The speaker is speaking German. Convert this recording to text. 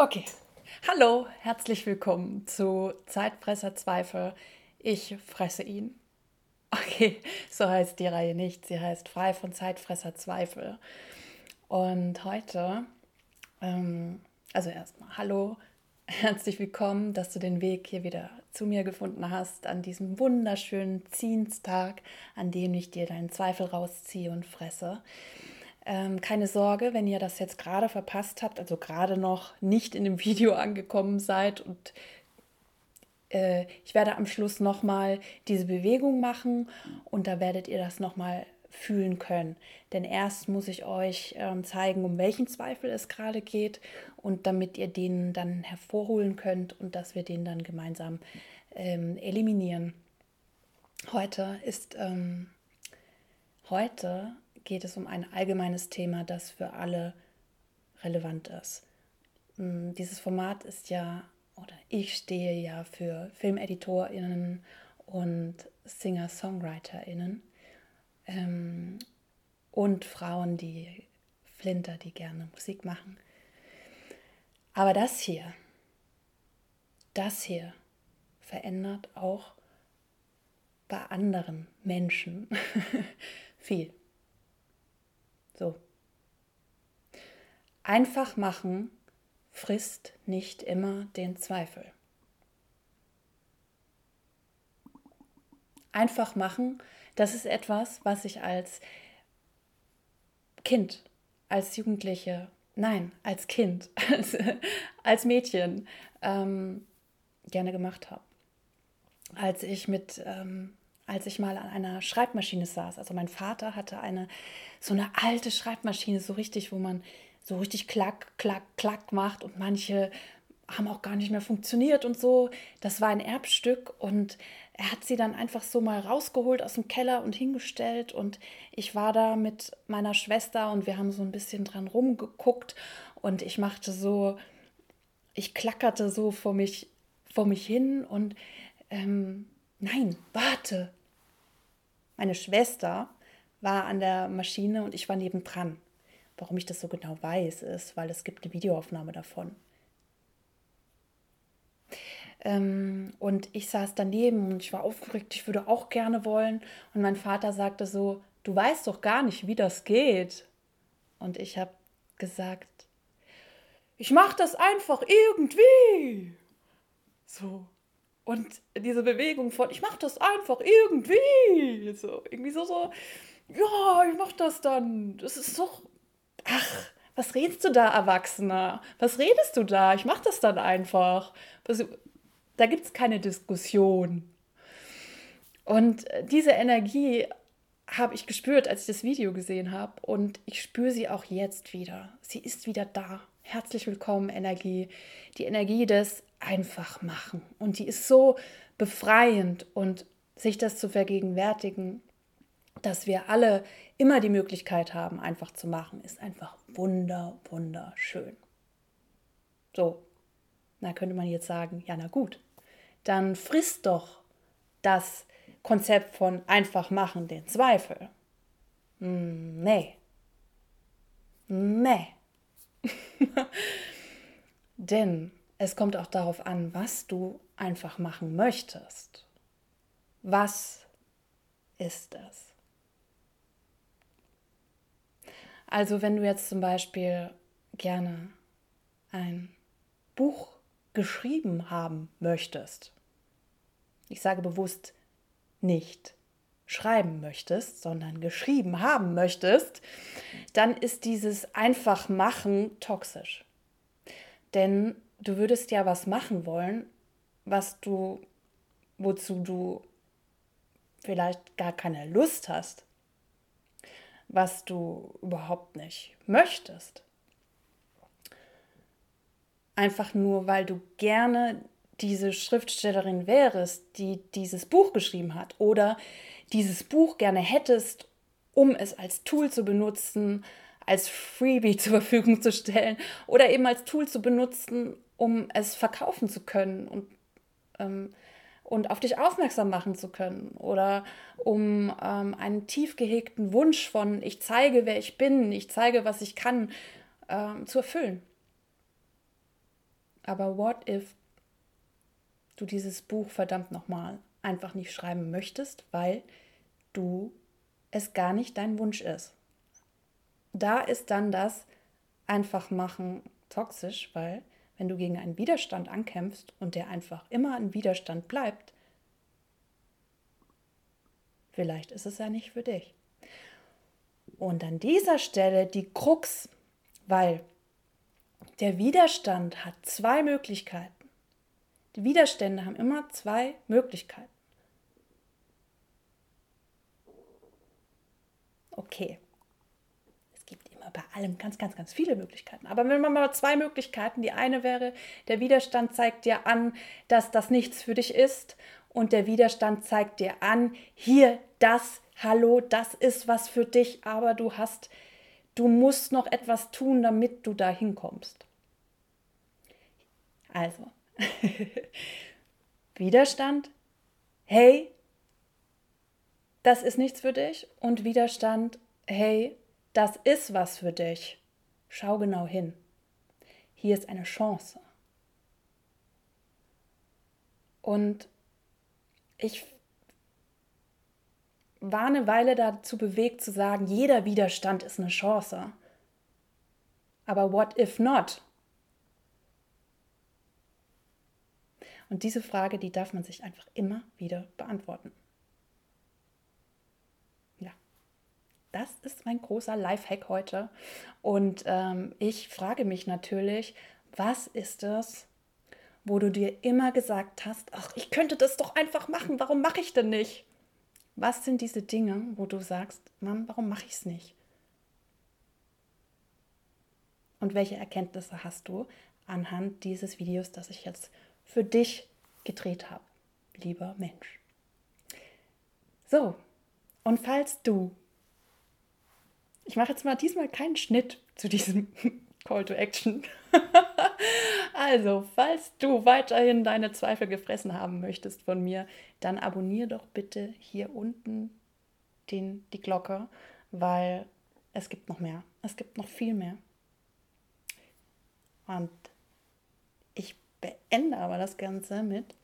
Okay. Hallo, herzlich willkommen zu Zeitfresser Zweifel. Ich fresse ihn. Okay, so heißt die Reihe nicht. Sie heißt Frei von Zeitfresser Zweifel. Und heute, ähm, also erstmal Hallo, herzlich willkommen, dass du den Weg hier wieder zu mir gefunden hast an diesem wunderschönen Zienstag, an dem ich dir deinen Zweifel rausziehe und fresse. Ähm, keine Sorge, wenn ihr das jetzt gerade verpasst habt, also gerade noch nicht in dem Video angekommen seid und äh, ich werde am Schluss nochmal diese Bewegung machen und da werdet ihr das nochmal fühlen können. Denn erst muss ich euch ähm, zeigen, um welchen Zweifel es gerade geht und damit ihr den dann hervorholen könnt und dass wir den dann gemeinsam ähm, eliminieren. Heute ist ähm, heute geht es um ein allgemeines Thema, das für alle relevant ist. Mm, dieses Format ist ja, oder ich stehe ja für FilmeditorInnen und Singer-SongwriterInnen ähm, und Frauen, die Flinter, die gerne Musik machen. Aber das hier, das hier verändert auch bei anderen Menschen viel. So. Einfach machen frisst nicht immer den Zweifel. Einfach machen, das ist etwas, was ich als Kind, als Jugendliche, nein, als Kind, als, als Mädchen ähm, gerne gemacht habe. Als ich mit ähm, als ich mal an einer Schreibmaschine saß. Also mein Vater hatte eine so eine alte Schreibmaschine, so richtig, wo man so richtig klack, klack, klack macht und manche haben auch gar nicht mehr funktioniert und so. Das war ein Erbstück und er hat sie dann einfach so mal rausgeholt aus dem Keller und hingestellt und ich war da mit meiner Schwester und wir haben so ein bisschen dran rumgeguckt und ich machte so, ich klackerte so vor mich, vor mich hin und ähm, nein, warte, meine Schwester war an der Maschine und ich war nebendran. Warum ich das so genau weiß, ist, weil es gibt eine Videoaufnahme davon. Ähm, und ich saß daneben und ich war aufgeregt, ich würde auch gerne wollen. Und mein Vater sagte so, du weißt doch gar nicht, wie das geht. Und ich habe gesagt, ich mache das einfach irgendwie. So, und diese Bewegung von, ich mache das einfach irgendwie. So, irgendwie so, so, ja, ich mache das dann. Das ist doch, ach, was redest du da, Erwachsener? Was redest du da? Ich mache das dann einfach. Was, da gibt es keine Diskussion. Und diese Energie habe ich gespürt, als ich das Video gesehen habe. Und ich spüre sie auch jetzt wieder. Sie ist wieder da. Herzlich willkommen, Energie. Die Energie des einfach machen. Und die ist so befreiend und sich das zu vergegenwärtigen, dass wir alle immer die Möglichkeit haben, einfach zu machen, ist einfach wunder, wunderschön. So, da könnte man jetzt sagen, ja, na gut, dann frisst doch das Konzept von einfach machen den Zweifel. Hm, nee. Nee. Denn es kommt auch darauf an, was du einfach machen möchtest. Was ist es? Also wenn du jetzt zum Beispiel gerne ein Buch geschrieben haben möchtest, ich sage bewusst nicht schreiben möchtest, sondern geschrieben haben möchtest, dann ist dieses einfach machen toxisch. Denn du würdest ja was machen wollen, was du, wozu du vielleicht gar keine Lust hast, was du überhaupt nicht möchtest. Einfach nur, weil du gerne diese Schriftstellerin wärst, die dieses Buch geschrieben hat oder dieses Buch gerne hättest, um es als Tool zu benutzen, als Freebie zur Verfügung zu stellen oder eben als Tool zu benutzen, um es verkaufen zu können und, ähm, und auf dich aufmerksam machen zu können oder um ähm, einen tief gehegten Wunsch von ich zeige, wer ich bin, ich zeige, was ich kann, ähm, zu erfüllen. Aber what if du dieses Buch verdammt nochmal einfach nicht schreiben möchtest, weil du es gar nicht dein Wunsch ist? Da ist dann das einfach machen toxisch, weil wenn du gegen einen Widerstand ankämpfst und der einfach immer ein Widerstand bleibt, vielleicht ist es ja nicht für dich. Und an dieser Stelle die Krux, weil der Widerstand hat zwei Möglichkeiten. Die Widerstände haben immer zwei Möglichkeiten. Okay, gibt immer bei allem ganz, ganz, ganz viele Möglichkeiten. Aber wenn man mal zwei Möglichkeiten, die eine wäre, der Widerstand zeigt dir an, dass das nichts für dich ist und der Widerstand zeigt dir an, hier, das, hallo, das ist was für dich, aber du hast, du musst noch etwas tun, damit du da hinkommst. Also, Widerstand, hey, das ist nichts für dich und Widerstand, hey, das ist was für dich. Schau genau hin. Hier ist eine Chance. Und ich war eine Weile dazu bewegt zu sagen, jeder Widerstand ist eine Chance. Aber what if not? Und diese Frage, die darf man sich einfach immer wieder beantworten. das ist mein großer Lifehack heute. Und ähm, ich frage mich natürlich, was ist es, wo du dir immer gesagt hast, ach, ich könnte das doch einfach machen, warum mache ich denn nicht? Was sind diese Dinge, wo du sagst, Mann, warum mache ich es nicht? Und welche Erkenntnisse hast du anhand dieses Videos, das ich jetzt für dich gedreht habe, lieber Mensch? So, und falls du ich mache jetzt mal diesmal keinen Schnitt zu diesem Call to Action. also, falls du weiterhin deine Zweifel gefressen haben möchtest von mir, dann abonniere doch bitte hier unten den, die Glocke, weil es gibt noch mehr. Es gibt noch viel mehr. Und beende aber das Ganze mit